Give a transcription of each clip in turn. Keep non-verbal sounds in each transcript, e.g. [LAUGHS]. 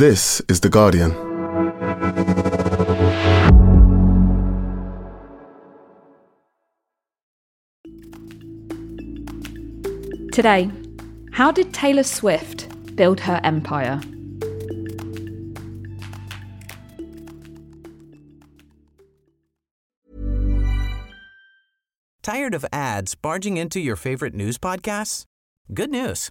This is The Guardian. Today, how did Taylor Swift build her empire? Tired of ads barging into your favorite news podcasts? Good news.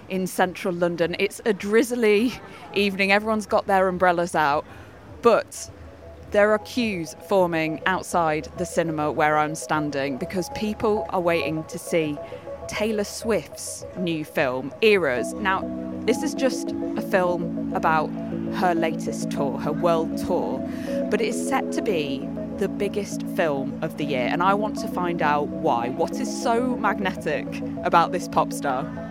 in central London. It's a drizzly evening, everyone's got their umbrellas out, but there are queues forming outside the cinema where I'm standing because people are waiting to see Taylor Swift's new film, Eras. Now, this is just a film about her latest tour, her world tour, but it is set to be the biggest film of the year, and I want to find out why. What is so magnetic about this pop star?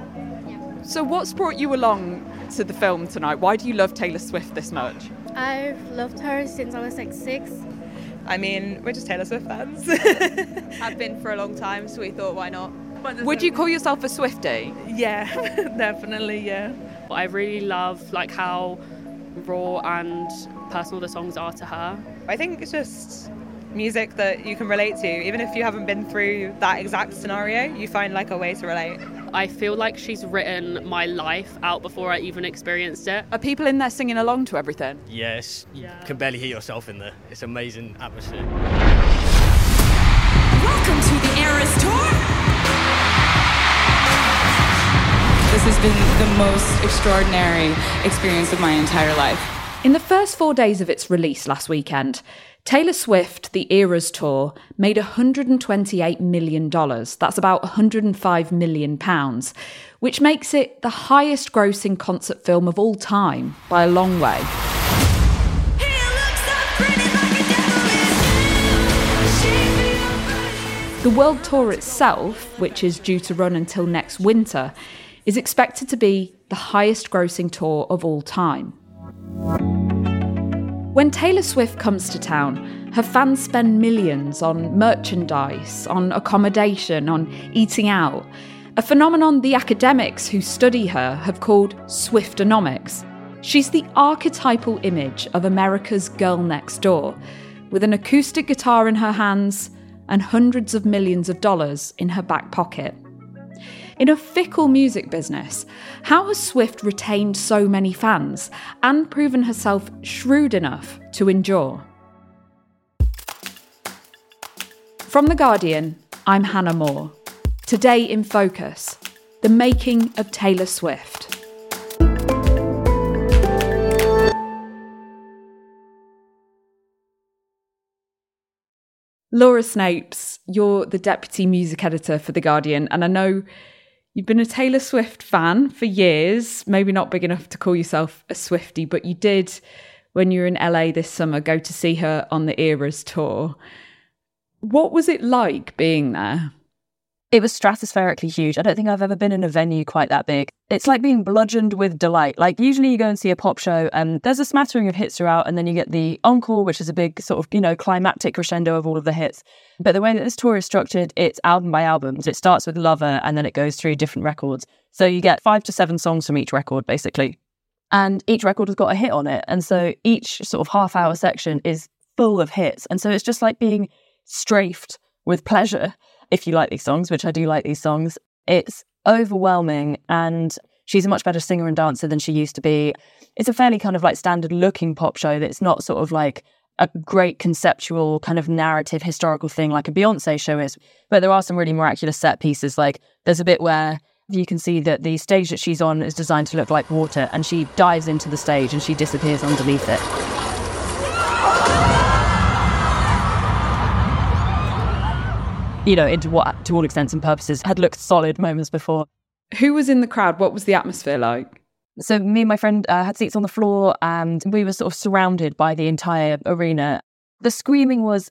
So, what's brought you along to the film tonight? Why do you love Taylor Swift this much? I've loved her since I was like six. I mean, we're just Taylor Swift fans. [LAUGHS] I've been for a long time, so we thought, why not? Would you call yourself a Swiftie? Yeah, [LAUGHS] definitely, yeah. I really love like how raw and personal the songs are to her. I think it's just music that you can relate to, even if you haven't been through that exact scenario. You find like a way to relate. I feel like she's written my life out before I even experienced it. Are people in there singing along to everything? Yes, you Yeah. can barely hear yourself in there. It's amazing atmosphere. Welcome to the Eras Tour. This has been the most extraordinary experience of my entire life. In the first four days of its release last weekend, Taylor Swift, the Eras Tour, made $128 million. That's about £105 million, which makes it the highest grossing concert film of all time by a long way. The world tour itself, which is due to run until next winter, is expected to be the highest grossing tour of all time. When Taylor Swift comes to town, her fans spend millions on merchandise, on accommodation, on eating out. A phenomenon the academics who study her have called Swiftonomics. She's the archetypal image of America's girl next door, with an acoustic guitar in her hands and hundreds of millions of dollars in her back pocket. In a fickle music business, how has Swift retained so many fans and proven herself shrewd enough to endure? From The Guardian, I'm Hannah Moore. Today in Focus, the making of Taylor Swift. Laura Snapes, you're the deputy music editor for The Guardian, and I know you've been a Taylor Swift fan for years, maybe not big enough to call yourself a Swiftie, but you did, when you were in LA this summer, go to see her on the Eras tour. What was it like being there? It was stratospherically huge. I don't think I've ever been in a venue quite that big. It's like being bludgeoned with delight. Like usually you go and see a pop show and there's a smattering of hits throughout and then you get the encore, which is a big sort of, you know, climactic crescendo of all of the hits. But the way that this tour is structured, it's album by albums. It starts with Lover and then it goes through different records. So you get five to seven songs from each record, basically. And each record has got a hit on it. And so each sort of half hour section is full of hits. And so it's just like being strafed with pleasure if you like these songs, which I do like these songs. It's overwhelming and she's a much better singer and dancer than she used to be. It's a fairly kind of like standard looking pop show that's not sort of like a great conceptual kind of narrative historical thing like a Beyonce show is. But there are some really miraculous set pieces. Like there's a bit where you can see that the stage that she's on is designed to look like water and she dives into the stage and she disappears underneath it. You know, into what, to all extents and purposes, had looked solid moments before. Who was in the crowd? What was the atmosphere like? So me and my friend uh, had seats on the floor, and we were sort of surrounded by the entire arena. The screaming was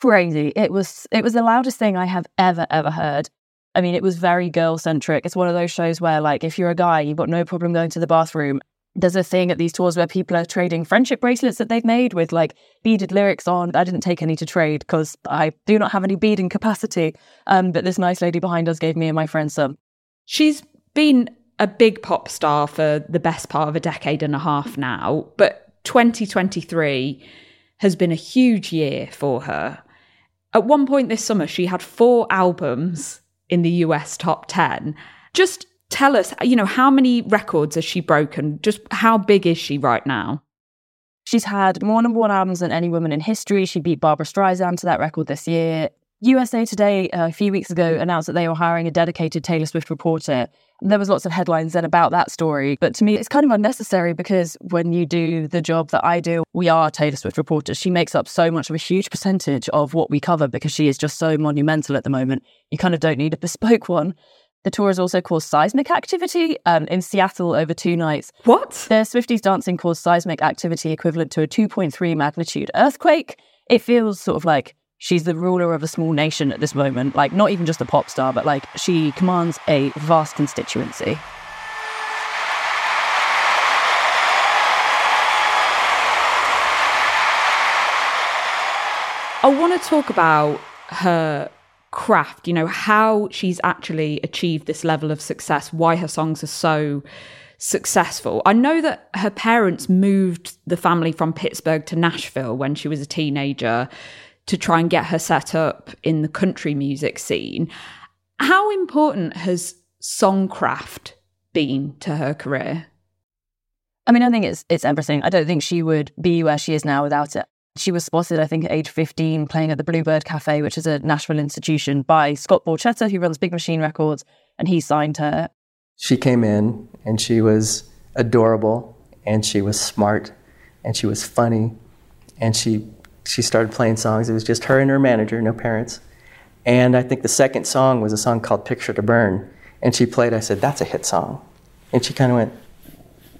crazy. It was it was the loudest thing I have ever ever heard. I mean, it was very girl centric. It's one of those shows where, like, if you're a guy, you've got no problem going to the bathroom. There's a thing at these tours where people are trading friendship bracelets that they've made with like beaded lyrics on. I didn't take any to trade because I do not have any beading capacity. Um, but this nice lady behind us gave me and my friend some. She's been a big pop star for the best part of a decade and a half now, but 2023 has been a huge year for her. At one point this summer, she had four albums in the US top 10. Just tell us, you know, how many records has she broken? Just how big is she right now? She's had more number one albums than any woman in history. She beat Barbra Streisand to that record this year. USA Today uh, a few weeks ago announced that they were hiring a dedicated Taylor Swift reporter. There was lots of headlines then about that story, but to me it's kind of unnecessary because when you do the job that I do, we are Taylor Swift reporters. She makes up so much of a huge percentage of what we cover because she is just so monumental at the moment. You kind of don't need a bespoke one. The tour has also caused seismic activity um, in Seattle over two nights. What? The Swifties dancing caused seismic activity equivalent to a 2.3 magnitude earthquake. It feels sort of like she's the ruler of a small nation at this moment. Like, not even just a pop star, but like she commands a vast constituency. I want to talk about her craft, you know, how she's actually achieved this level of success, why her songs are so successful. I know that her parents moved the family from Pittsburgh to Nashville when she was a teenager to try and get her set up in the country music scene. How important has songcraft been to her career? I mean, I think it's it's everything. I don't think she would be where she is now without it. She was spotted, I think, at age 15 playing at the Bluebird Cafe, which is a Nashville institution, by Scott Borchetta, who runs Big Machine Records, and he signed her. She came in and she was adorable and she was smart and she was funny and she she started playing songs. It was just her and her manager, no parents. And I think the second song was a song called Picture to Burn. And she played, I said, That's a hit song. And she kind of went,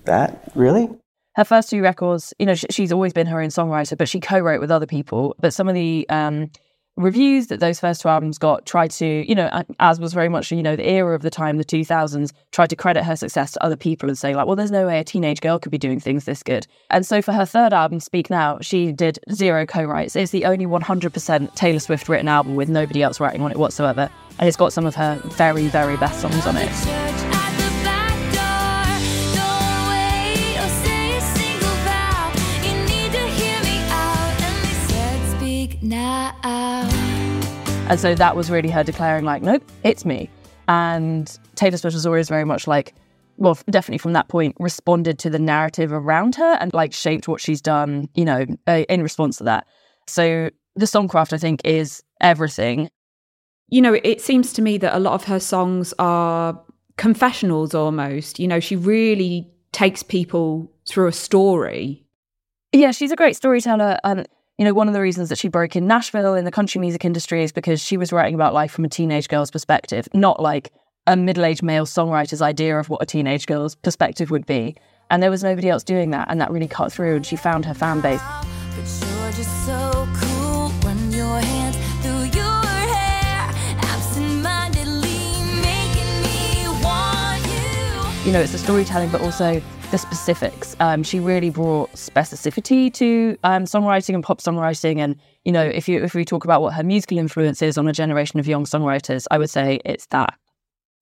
That? Really? Her first two records, you know, sh- she's always been her own songwriter, but she co-wrote with other people. But some of the um, reviews that those first two albums got tried to, you know, as was very much, you know, the era of the time, the 2000s, tried to credit her success to other people and say, like, well, there's no way a teenage girl could be doing things this good. And so for her third album, Speak Now, she did zero co-writes. It's the only 100% Taylor Swift written album with nobody else writing on it whatsoever. And it's got some of her very, very best songs on it. And so that was really her declaring, like, nope, it's me. And Taylor Swift was always very much like, well, definitely from that point, responded to the narrative around her and like shaped what she's done, you know, uh, in response to that. So the songcraft, I think, is everything. You know, it seems to me that a lot of her songs are confessionals almost. You know, she really takes people through a story. Yeah, she's a great storyteller. And, you know, one of the reasons that she broke in Nashville in the country music industry is because she was writing about life from a teenage girl's perspective, not like a middle aged male songwriter's idea of what a teenage girl's perspective would be. And there was nobody else doing that. And that really cut through. And she found her fan base. You know, it's the storytelling, but also the specifics. Um, she really brought specificity to um, songwriting and pop songwriting. And you know, if you if we talk about what her musical influence is on a generation of young songwriters, I would say it's that.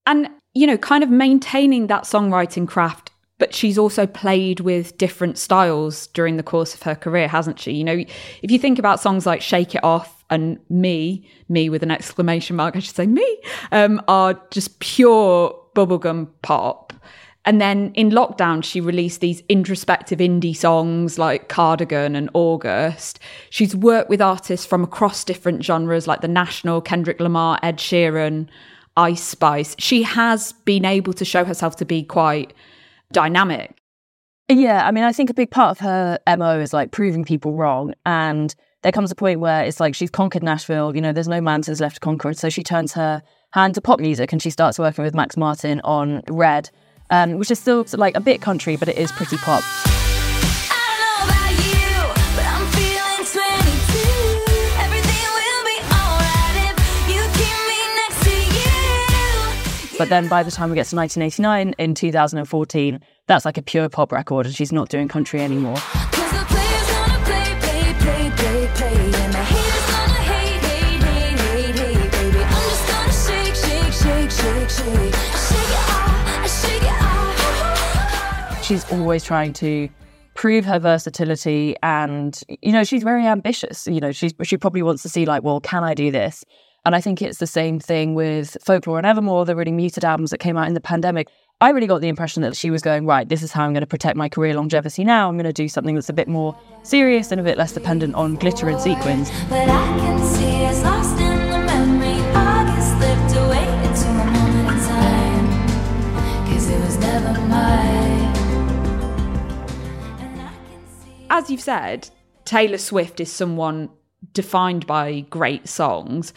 And you know, kind of maintaining that songwriting craft. But she's also played with different styles during the course of her career, hasn't she? You know, if you think about songs like Shake It Off and Me, Me with an exclamation mark, I should say me, um, are just pure bubblegum pop. And then in lockdown, she released these introspective indie songs like Cardigan and August. She's worked with artists from across different genres like The National, Kendrick Lamar, Ed Sheeran, Ice Spice. She has been able to show herself to be quite dynamic. Yeah, I mean, I think a big part of her MO is like proving people wrong. And there comes a point where it's like she's conquered Nashville, you know, there's no mountains left to conquer. So she turns her hand to pop music and she starts working with Max Martin on Red um, which is still like a bit country, but it is pretty pop. But then by the time we get to 1989 in 2014, that's like a pure pop record, and she's not doing country anymore. She's always trying to prove her versatility and you know she's very ambitious you know she's she probably wants to see like well can i do this? And i think it's the same thing with folklore and evermore the really muted albums that came out in the pandemic. I really got the impression that she was going right this is how i'm going to protect my career longevity now. I'm going to do something that's a bit more serious and a bit less dependent on glitter and sequins As you've said, Taylor Swift is someone defined by great songs.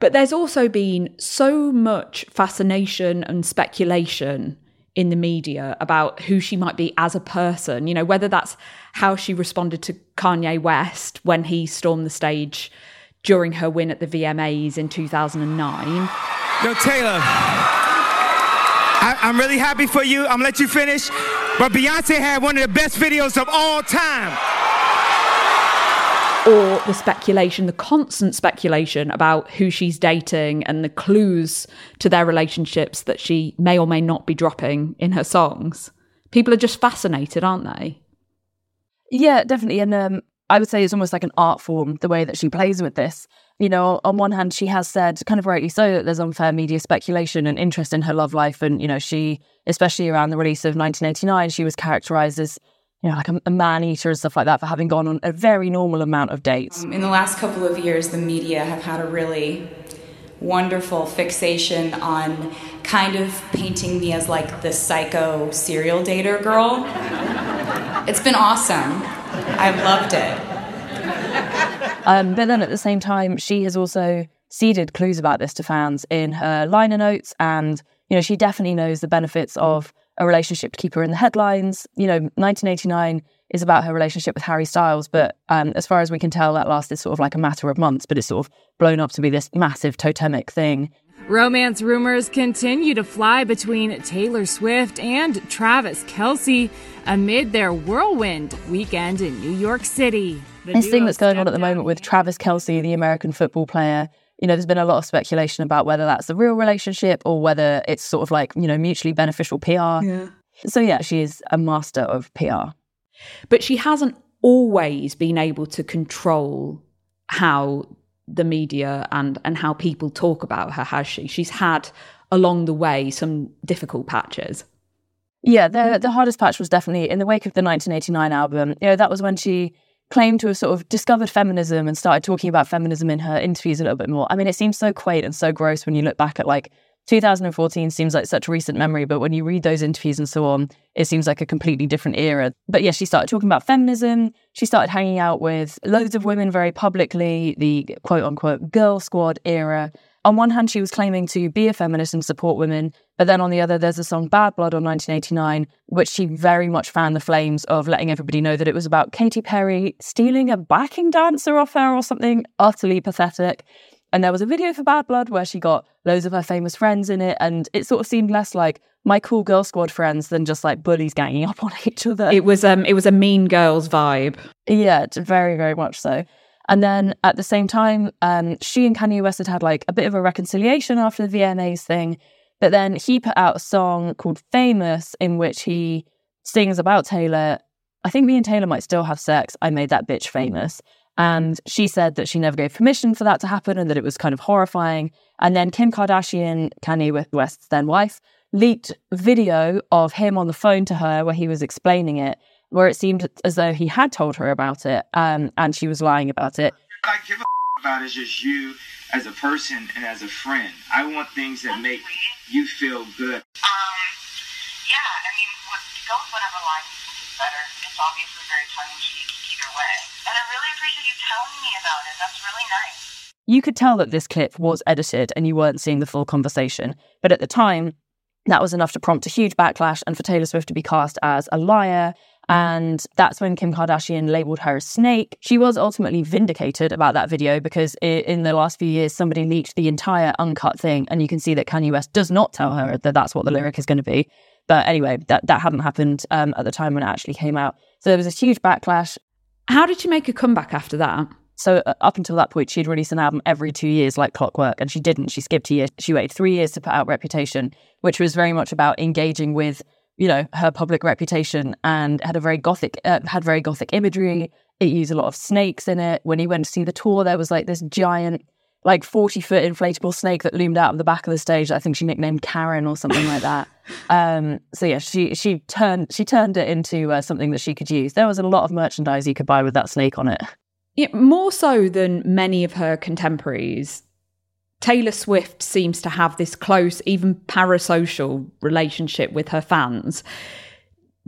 But there's also been so much fascination and speculation in the media about who she might be as a person, you know, whether that's how she responded to Kanye West when he stormed the stage during her win at the VMAs in 2009. Yo, Taylor, I, I'm really happy for you. I'm gonna let you finish. But Beyonce had one of the best videos of all time. or the speculation, the constant speculation about who she's dating and the clues to their relationships that she may or may not be dropping in her songs. People are just fascinated, aren't they? Yeah, definitely. And um, I would say it's almost like an art form, the way that she plays with this. You know, on one hand, she has said, kind of rightly so, that there's unfair media speculation and interest in her love life. And, you know, she, especially around the release of 1989, she was characterized as, you know, like a, a man eater and stuff like that for having gone on a very normal amount of dates. Um, In the last couple of years, the media have had a really wonderful fixation on kind of painting me as like the psycho serial dater girl. It's been awesome. I've loved it. Um, but then at the same time, she has also seeded clues about this to fans in her liner notes. And, you know, she definitely knows the benefits of a relationship to keep her in the headlines. You know, 1989 is about her relationship with Harry Styles. But um, as far as we can tell, that lasted sort of like a matter of months, but it's sort of blown up to be this massive totemic thing. Romance rumors continue to fly between Taylor Swift and Travis Kelce amid their whirlwind weekend in New York City. The this thing that's going on at the moment with Travis Kelce, the American football player, you know, there's been a lot of speculation about whether that's a real relationship or whether it's sort of like, you know, mutually beneficial PR. Yeah. So, yeah, she is a master of PR. But she hasn't always been able to control how the media and, and how people talk about her, has she? She's had along the way some difficult patches. Yeah, the the hardest patch was definitely in the wake of the 1989 album. You know, that was when she claimed to have sort of discovered feminism and started talking about feminism in her interviews a little bit more. I mean, it seems so quaint and so gross when you look back at like 2014 seems like such recent memory, but when you read those interviews and so on, it seems like a completely different era. But yeah, she started talking about feminism. She started hanging out with loads of women very publicly, the quote unquote girl squad era. On one hand, she was claiming to be a feminist and support women, but then on the other, there's the song Bad Blood on 1989, which she very much fanned the flames of letting everybody know that it was about Katy Perry stealing a backing dancer off her or something utterly pathetic. And there was a video for Bad Blood where she got loads of her famous friends in it, and it sort of seemed less like my cool girl squad friends than just like bullies ganging up on [LAUGHS] each other. It was um it was a mean girls vibe. Yeah, very, very much so. And then at the same time, um, she and Kanye West had had like a bit of a reconciliation after the VMAs thing. But then he put out a song called Famous in which he sings about Taylor. I think me and Taylor might still have sex. I made that bitch famous. And she said that she never gave permission for that to happen and that it was kind of horrifying. And then Kim Kardashian, Kanye West's then wife, leaked video of him on the phone to her where he was explaining it, where it seemed as though he had told her about it um, and she was lying about it. I give a about is just you as a person and as a friend. I want things that make you feel good. Yeah, I mean, what, go with whatever line you think is better. It's obviously very tongue in cheek either way. And I really appreciate you telling me about it. That's really nice. You could tell that this clip was edited and you weren't seeing the full conversation. But at the time, That was enough to prompt a huge backlash and for Taylor Swift to be cast as a liar. And that's when Kim Kardashian labeled her a snake. She was ultimately vindicated about that video because in the last few years, somebody leaked the entire uncut thing. And you can see that Kanye West does not tell her that that's what the lyric is going to be. But anyway, that, that hadn't happened um, at the time when it actually came out. So there was a huge backlash. How did she make a comeback after that? So uh, up until that point, she'd released an album every two years, like clockwork, and she didn't. She skipped a year. She waited three years to put out Reputation, which was very much about engaging with, you know, her public reputation, and had a very gothic, uh, had very gothic imagery. It used a lot of snakes in it. When he went to see the tour, there was like this giant, like forty foot inflatable snake that loomed out of the back of the stage. I think she nicknamed Karen or something like that. [LAUGHS] Um, so yeah, she she turned she turned it into uh, something that she could use. There was a lot of merchandise you could buy with that snake on it. Yeah, more so than many of her contemporaries, Taylor Swift seems to have this close, even parasocial relationship with her fans.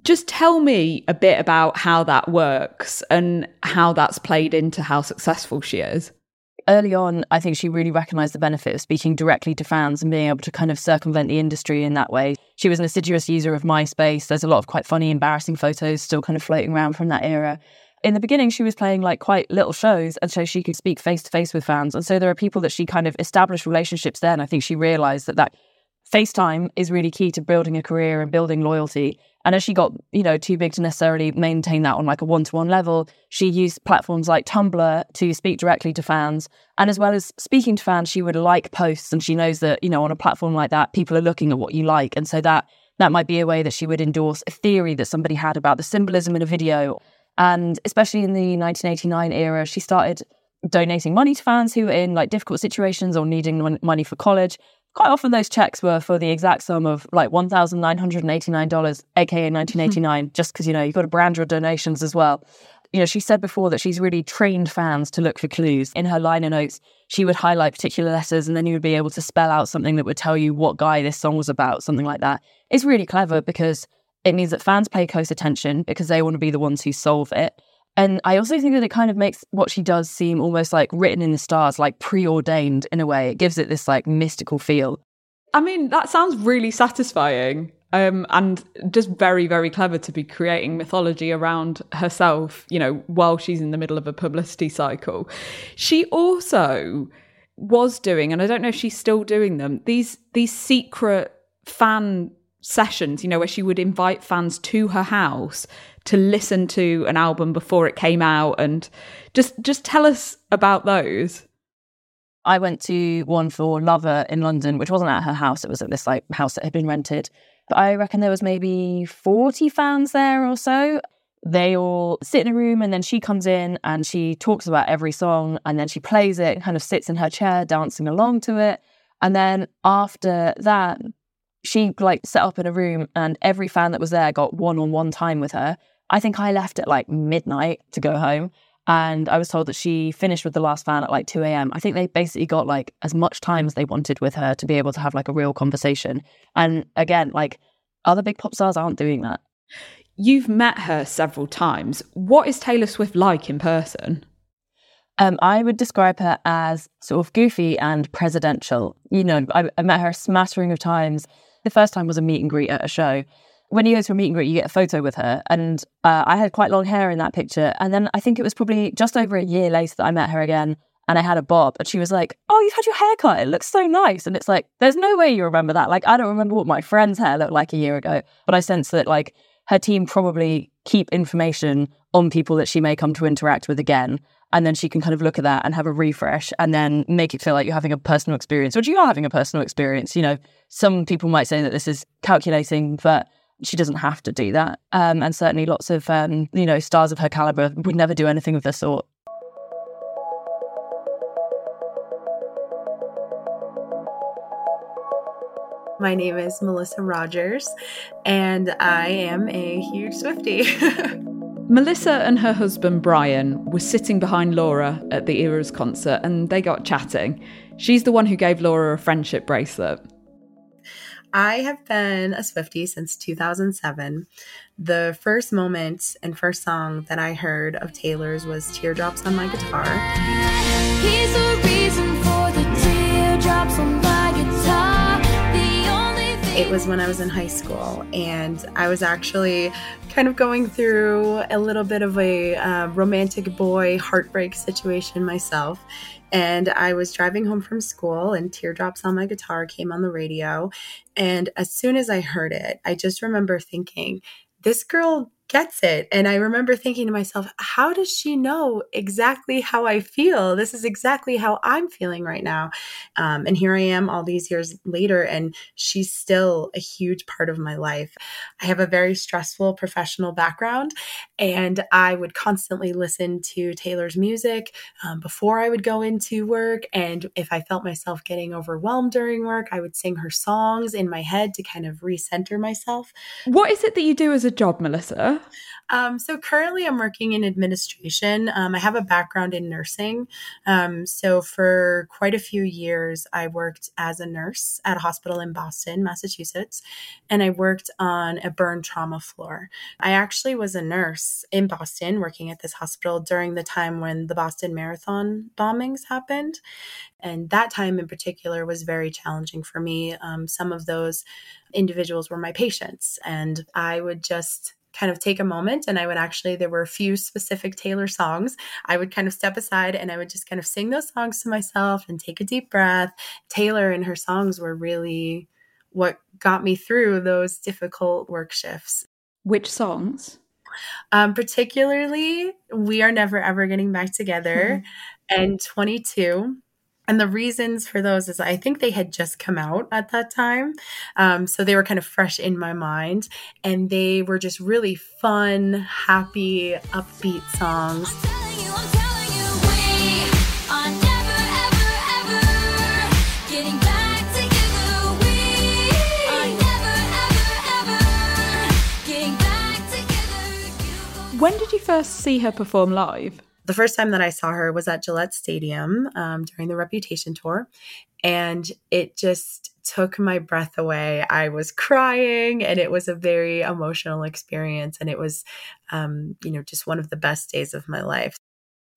Just tell me a bit about how that works and how that's played into how successful she is. Early on, I think she really recognized the benefit of speaking directly to fans and being able to kind of circumvent the industry in that way. She was an assiduous user of MySpace. There's a lot of quite funny, embarrassing photos still kind of floating around from that era in the beginning she was playing like quite little shows and so she could speak face to face with fans and so there are people that she kind of established relationships there and i think she realized that that facetime is really key to building a career and building loyalty. And as she got you know too big to necessarily maintain that on like a one-to-one level she used platforms like tumblr to speak directly to fans. And as well as speaking to fans she would like posts and she knows that you know on a platform like that people are looking at what you like. And so that that might be a way that she would endorse a theory that somebody had about the symbolism in a video. And especially in the 1989 era, she started donating money to fans who were in like difficult situations or needing money for college. Quite often, those checks were for the exact sum of like $1,989, aka 1989, mm-hmm. just because you know you've got to brand your donations as well. You know, she said before that she's really trained fans to look for clues. In her liner notes, she would highlight particular letters and then you would be able to spell out something that would tell you what guy this song was about, something like that. It's really clever because it means that fans pay close attention because they want to be the ones who solve it. And I also think that it kind of makes what she does seem almost like written in the stars, like preordained in a way. It gives it this like mystical feel. I mean, that sounds really satisfying. Um, and just very, very clever to be creating mythology around herself, you know, while she's in the middle of a publicity cycle. She also was doing, and I don't know if she's still doing them, these these secret fan sessions, you know, where she would invite fans to her house to listen to an album before it came out and just just tell us about those. I went to one for Lover in London, which wasn't at her house, it was at this like house that had been rented. But I reckon there was maybe 40 fans there or so. They all sit in a room and then she comes in and she talks about every song and then she plays it and kind of sits in her chair dancing along to it. And then after that, she like set up in a room and every fan that was there got one-on-one time with her i think i left at like midnight to go home and i was told that she finished with the last fan at like 2 a.m i think they basically got like as much time as they wanted with her to be able to have like a real conversation. And again like other big pop stars aren't doing that. You've met her several times. What is taylor swift like in person? Um, I would describe her as sort of goofy and presidential. You know, I, I met her a smattering of times. The first time was a meet and greet at a show. When you go to a meet and greet, you get a photo with her. And uh, I had quite long hair in that picture. And then I think it was probably just over a year later that I met her again and I had a bob. And she was like, Oh, you've had your hair cut. It looks so nice. And it's like, There's no way you remember that. Like, I don't remember what my friend's hair looked like a year ago. But I sense that, like, her team probably keep information on people that she may come to interact with again and then she can kind of look at that and have a refresh and then make it feel like you're having a personal experience which you are having a personal experience you know some people might say that this is calculating but she doesn't have to do that um, and certainly lots of um, you know stars of her caliber would never do anything of the sort My name is Melissa Rogers, and I am a huge Swiftie. [LAUGHS] Melissa and her husband Brian were sitting behind Laura at the Eras concert and they got chatting. She's the one who gave Laura a friendship bracelet. I have been a Swiftie since 2007. The first moment and first song that I heard of Taylor's was Teardrops on My Guitar. It was when I was in high school, and I was actually kind of going through a little bit of a uh, romantic boy heartbreak situation myself. And I was driving home from school, and Teardrops on My Guitar came on the radio. And as soon as I heard it, I just remember thinking, this girl gets it. And I remember thinking to myself, how does she know exactly how I feel? This is exactly how I'm feeling right now. Um, and here I am all these years later, and she's still a huge part of my life. I have a very stressful professional background, and I would constantly listen to Taylor's music um, before I would go into work. And if I felt myself getting overwhelmed during work, I would sing her songs in my head to kind of recenter myself. What is it that you do as a job, Melissa? Um, so currently, I'm working in administration. Um, I have a background in nursing. Um, so for quite a few years, I worked as a nurse at a hospital in Boston, Massachusetts, and I worked on a burn trauma floor. I actually was a nurse in Boston working at this hospital during the time when the Boston Marathon bombings happened. And that time in particular was very challenging for me. Um, some of those individuals were my patients, and I would just kind of take a moment and I would actually, there were a few specific Taylor songs. I would kind of step aside and I would just kind of sing those songs to myself and take a deep breath. Taylor and her songs were really what got me through those difficult work shifts. Which songs? Um, particularly, We Are Never Ever Getting Back Together and 22 and the reasons for those is I think they had just come out at that time. Um, so they were kind of fresh in my mind. And they were just really fun, happy, upbeat songs. When did you first see her perform live? The first time that I saw her was at Gillette Stadium um, during the Reputation tour. And it just took my breath away. I was crying, and it was a very emotional experience. And it was, um, you know, just one of the best days of my life.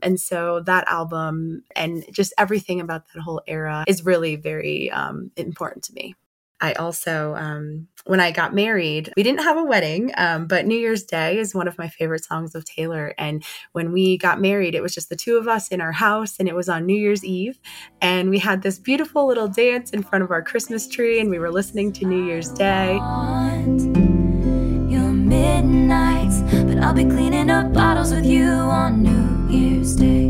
And so that album and just everything about that whole era is really very um, important to me. I also, um, when I got married, we didn't have a wedding, um, but New Year's Day is one of my favorite songs of Taylor. And when we got married, it was just the two of us in our house, and it was on New Year's Eve. And we had this beautiful little dance in front of our Christmas tree, and we were listening to New Year's Day. Your midnights, but I'll be cleaning up bottles with you on New Year's Day.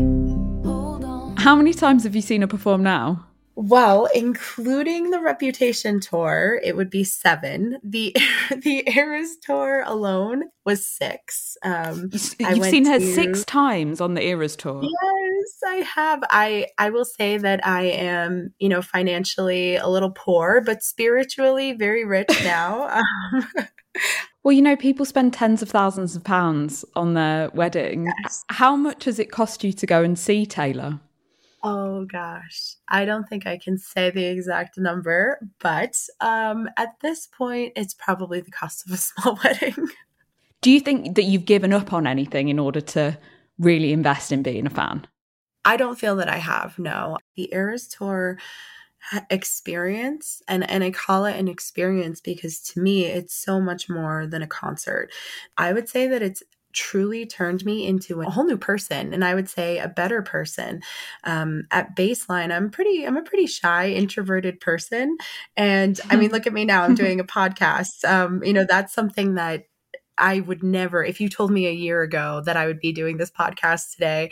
How many times have you seen her perform now? Well, including the Reputation tour, it would be seven. The [LAUGHS] the Eras tour alone was six. Um, You've seen her to, six times on the Eras tour. Yes, I have. I I will say that I am, you know, financially a little poor, but spiritually very rich [LAUGHS] now. um, [LAUGHS] well, you know, people spend tens of thousands of pounds on their wedding. Yes. How much has it cost you to go and see Taylor? Oh gosh, I don't think I can say the exact number, but um, at this point, it's probably the cost of a [LAUGHS] small wedding. Do you think that you've given up on anything in order to really invest in being a fan? I don't feel that I have. No, the Eras Tour experience and and I call it an experience because to me it's so much more than a concert. I would say that it's truly turned me into a whole new person and i would say a better person. Um, at baseline i'm pretty i'm a pretty shy introverted person and i mean [LAUGHS] look at me now i'm doing a podcast. Um, you know that's something that I would never, if you told me a year ago that I would be doing this podcast today,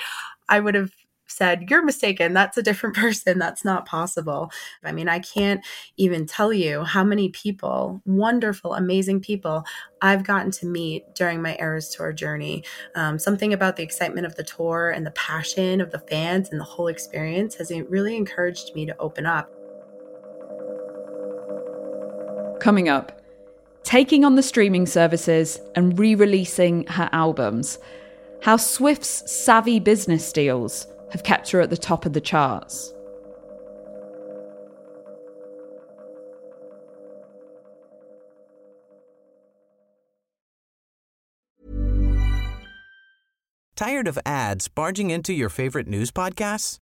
I would have said, You're mistaken. That's a different [LAUGHS] person. That's not possible. I mean, I can't even tell you how many people, wonderful, amazing people, I've gotten to meet during my Eras Tour journey. Um, something about the excitement of the tour and the passion of the fans and the whole experience has really encouraged me to open up. Coming up, taking on the streaming services and re releasing her albums. How Swift's savvy business deals have kept her at the top of the charts. Tired of ads barging into your favorite news podcasts?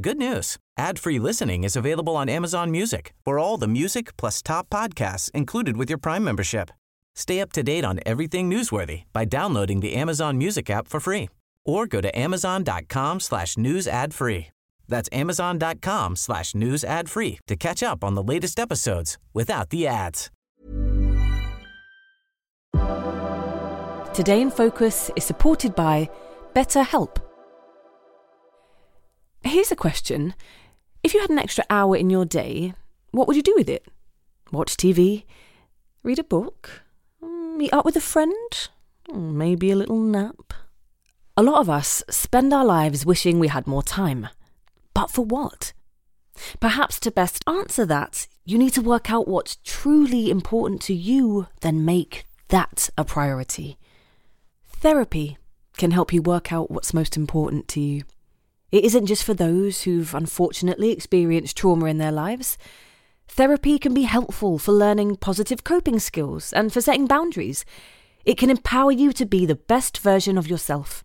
Good news. Ad-free listening is available on Amazon Music for all the music plus top podcasts included with your Prime membership. Stay up to date on everything newsworthy by downloading the Amazon Music app for free or go to amazon.com slash news ad free. That's amazon.com slash news ad free to catch up on the latest episodes without the ads. Today in Focus is supported by BetterHelp. Here's a question. If you had an extra hour in your day, what would you do with it? Watch TV? Read a book? Mm, meet up with a friend? Mm, maybe a little nap? A lot of us spend our lives wishing we had more time. But for what? Perhaps to best answer that, you need to work out what's truly important to you, then make that a priority. Therapy can help you work out what's most important to you. It isn't just for those who've unfortunately experienced trauma in their lives. Therapy can be helpful for learning positive coping skills and for setting boundaries. It can empower you to be the best version of yourself.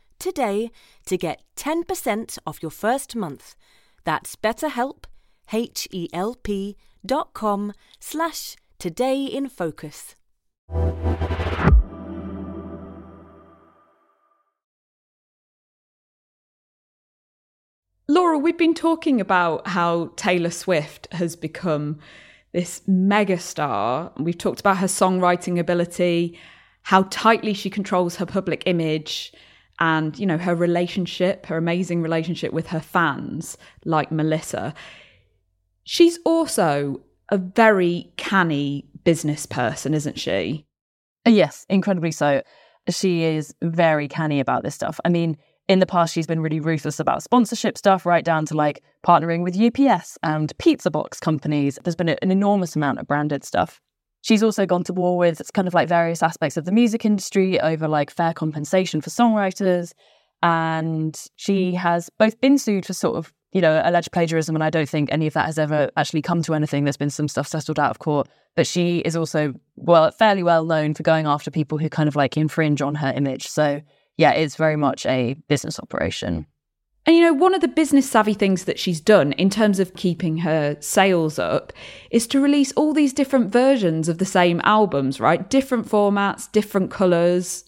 today to get 10% off your first month. That's betterhelp, H-E-L-P dot com slash today in focus. Laura, we've been talking about how Taylor Swift has become this megastar. We've talked about her songwriting ability, how tightly she controls her public image, and you know her relationship, her amazing relationship with her fans, like Melissa. She's also a very canny business person, isn't she? Uh, yes, incredibly so. She is very canny about this stuff. I mean, in the past, she's been really ruthless about sponsorship stuff, right down to like partnering with UPS and pizza box companies. There's been an enormous amount of branded stuff. She's also gone to war with kind of like various aspects of the music industry over like fair compensation for songwriters. And she has both been sued for sort of, you know, alleged plagiarism. And I don't think any of that has ever actually come to anything. There's been some stuff settled out of court. But she is also, well, fairly well known for going after people who kind of like infringe on her image. So yeah, it's very much a business operation. And you know, one of the business savvy things that she's done in terms of keeping her sales up is to release all these different versions of the same albums, right? Different formats, different colours.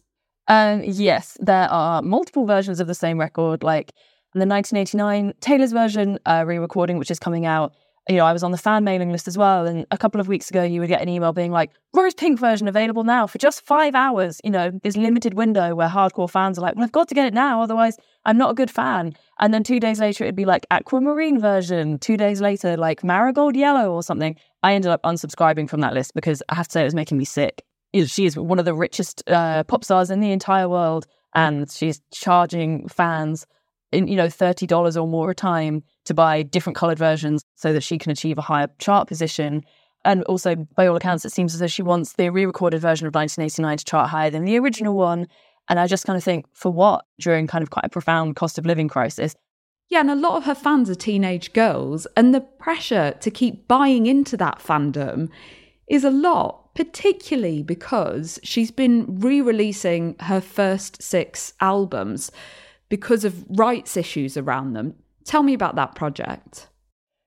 Um, yes, there are multiple versions of the same record, like the 1989 Taylor's version uh, re recording, which is coming out you know, I was on the fan mailing list as well. And a couple of weeks ago, you would get an email being like, Rose Pink version available now for just five hours. You know, this limited window where hardcore fans are like, well, I've got to get it now. Otherwise, I'm not a good fan. And then two days later, it'd be like Aquamarine version. Two days later, like Marigold Yellow or something. I ended up unsubscribing from that list because I have to say it was making me sick. She is one of the richest uh, pop stars in the entire world. And she's charging fans in, you know, $30 or more a time to buy different colored versions so that she can achieve a higher chart position. And also, by all accounts, it seems as though she wants the re recorded version of 1989 to chart higher than the original one. And I just kind of think, for what? During kind of quite a profound cost of living crisis. Yeah, and a lot of her fans are teenage girls, and the pressure to keep buying into that fandom is a lot, particularly because she's been re releasing her first six albums because of rights issues around them. Tell me about that project.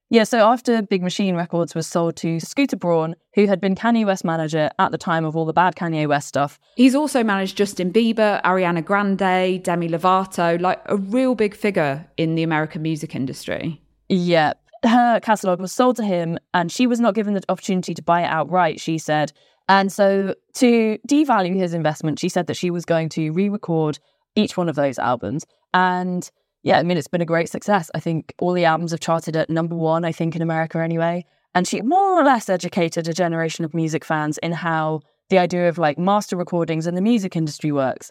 Yeah, so after Big Machine Records was sold to Scooter Braun, who had been Kanye West manager at the time of all the bad Kanye West stuff. He's also managed Justin Bieber, Ariana Grande, Demi Lovato, like a real big figure in the American music industry. Yeah, her catalogue was sold to him, and she was not given the opportunity to buy it outright, she said. And so, to devalue his investment, she said that she was going to re record each one of those albums. And yeah, I mean, it's been a great success. I think all the albums have charted at number one, I think, in America anyway. And she more or less educated a generation of music fans in how the idea of like master recordings and the music industry works.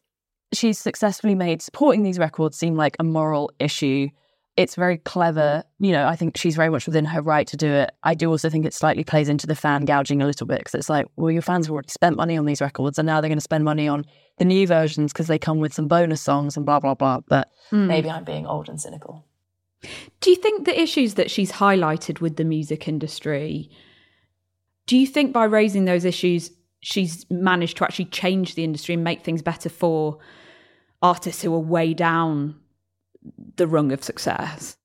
She's successfully made supporting these records seem like a moral issue. it's very clever. You know, I think she's very much within her right to do it. I do also think it slightly plays into the fan gouging a little bit because it's like, well, your fans have already spent money on these records and now they're going to spend money on the new versions because they come with some bonus songs and blah, blah, blah. But Mm. maybe I'm being old and cynical. Do you think the issues that she's highlighted with the music industry, do you think by raising those issues, she's managed to actually change the industry and make things better for artists who are way down the rung of success?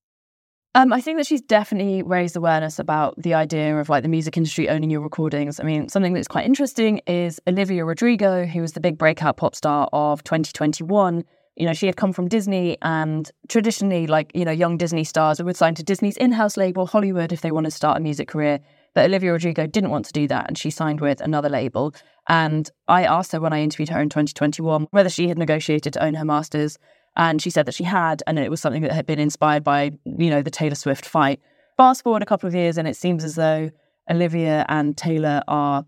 Um, I think that she's definitely raised awareness about the idea of like the music industry owning your recordings. I mean, something that's quite interesting is Olivia Rodrigo, who was the big breakout pop star of 2021. You know, she had come from Disney, and traditionally, like, you know, young Disney stars would sign to Disney's in house label, Hollywood, if they wanted to start a music career. But Olivia Rodrigo didn't want to do that, and she signed with another label. And I asked her when I interviewed her in 2021 whether she had negotiated to own her masters. And she said that she had, and it was something that had been inspired by, you know, the Taylor Swift fight. Fast forward a couple of years, and it seems as though Olivia and Taylor are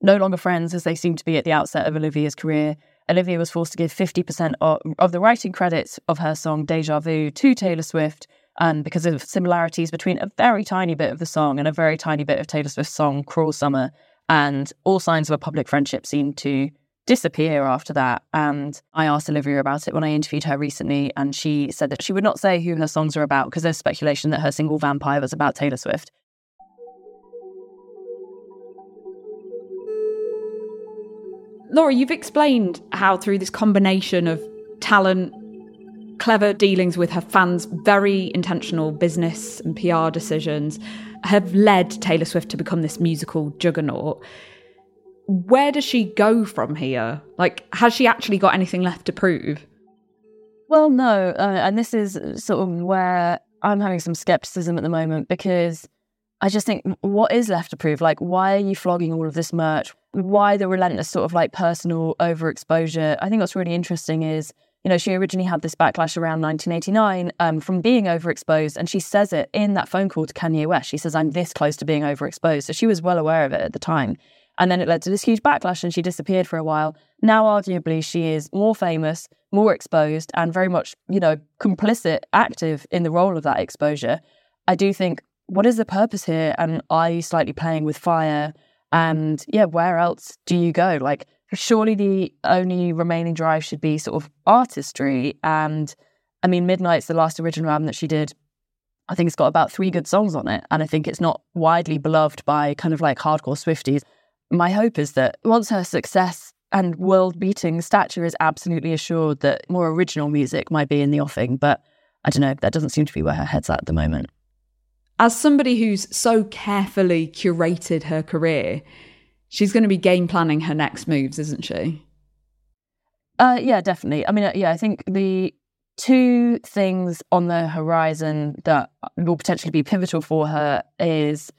no longer friends as they seem to be at the outset of Olivia's career. Olivia was forced to give 50% of, of the writing credits of her song Deja Vu to Taylor Swift. And because of similarities between a very tiny bit of the song and a very tiny bit of Taylor Swift's song Cruel Summer, and all signs of a public friendship seemed to disappear after that. And I asked Olivia about it when I interviewed her recently, and she said that she would not say who her songs are about because there's speculation that her single Vampire was about Taylor Swift. Laura, you've explained how through this combination of talent, clever dealings with her fans, very intentional business and PR decisions have led Taylor Swift to become this musical juggernaut. Where does she go from here? Like, has she actually got anything left to prove? Well, no. Uh, and this is sort of where I'm having some skepticism at the moment because I just think, what is left to prove? Like, why are you flogging all of this merch? Why the relentless sort of like personal overexposure? I think what's really interesting is, you know, she originally had this backlash around 1989 um, from being overexposed. And she says it in that phone call to Kanye West. She says, I'm this close to being overexposed. So she was well aware of it at the time. And then it led to this huge backlash and she disappeared for a while. Now, arguably, she is more famous, more exposed, and very much, you know, complicit, active in the role of that exposure. I do think, what is the purpose here? And are you slightly playing with fire? And yeah, where else do you go? Like, surely the only remaining drive should be sort of artistry. And I mean, Midnight's the last original album that she did. I think it's got about three good songs on it. And I think it's not widely beloved by kind of like hardcore Swifties. My hope is that once her success and world beating stature is absolutely assured, that more original music might be in the offing. But I don't know, that doesn't seem to be where her head's at at the moment. As somebody who's so carefully curated her career, she's going to be game planning her next moves, isn't she? Uh, yeah, definitely. I mean, uh, yeah, I think the two things on the horizon that will potentially be pivotal for her is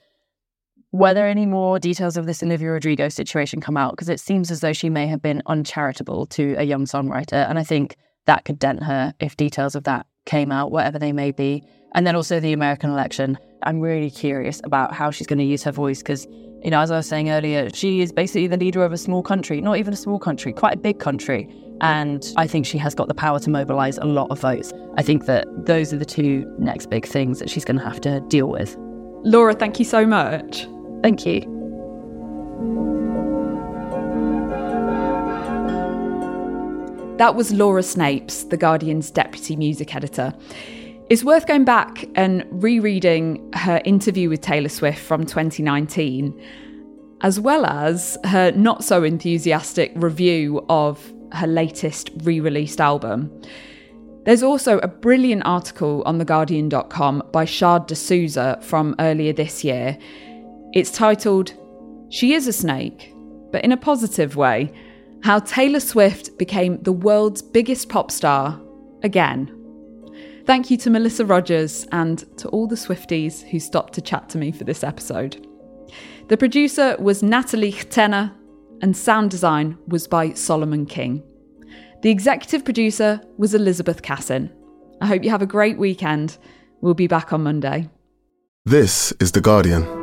whether any more details of this Olivia Rodrigo situation come out, because it seems as though she may have been uncharitable to a young songwriter. And I think that could dent her if details of that came out, whatever they may be. And then also the American election. I'm really curious about how she's going to use her voice because, you know, as I was saying earlier, she is basically the leader of a small country, not even a small country, quite a big country. And I think she has got the power to mobilize a lot of votes. I think that those are the two next big things that she's going to have to deal with. Laura, thank you so much. Thank you. That was Laura Snapes, The Guardian's deputy music editor. It's worth going back and rereading her interview with Taylor Swift from 2019, as well as her not so enthusiastic review of her latest re released album. There's also a brilliant article on TheGuardian.com by Shaad D'Souza from earlier this year. It's titled, She is a Snake, but in a positive way How Taylor Swift Became the World's Biggest Pop Star Again. Thank you to Melissa Rogers and to all the Swifties who stopped to chat to me for this episode. The producer was Natalie Chtena, and sound design was by Solomon King. The executive producer was Elizabeth Cassin. I hope you have a great weekend. We'll be back on Monday. This is The Guardian.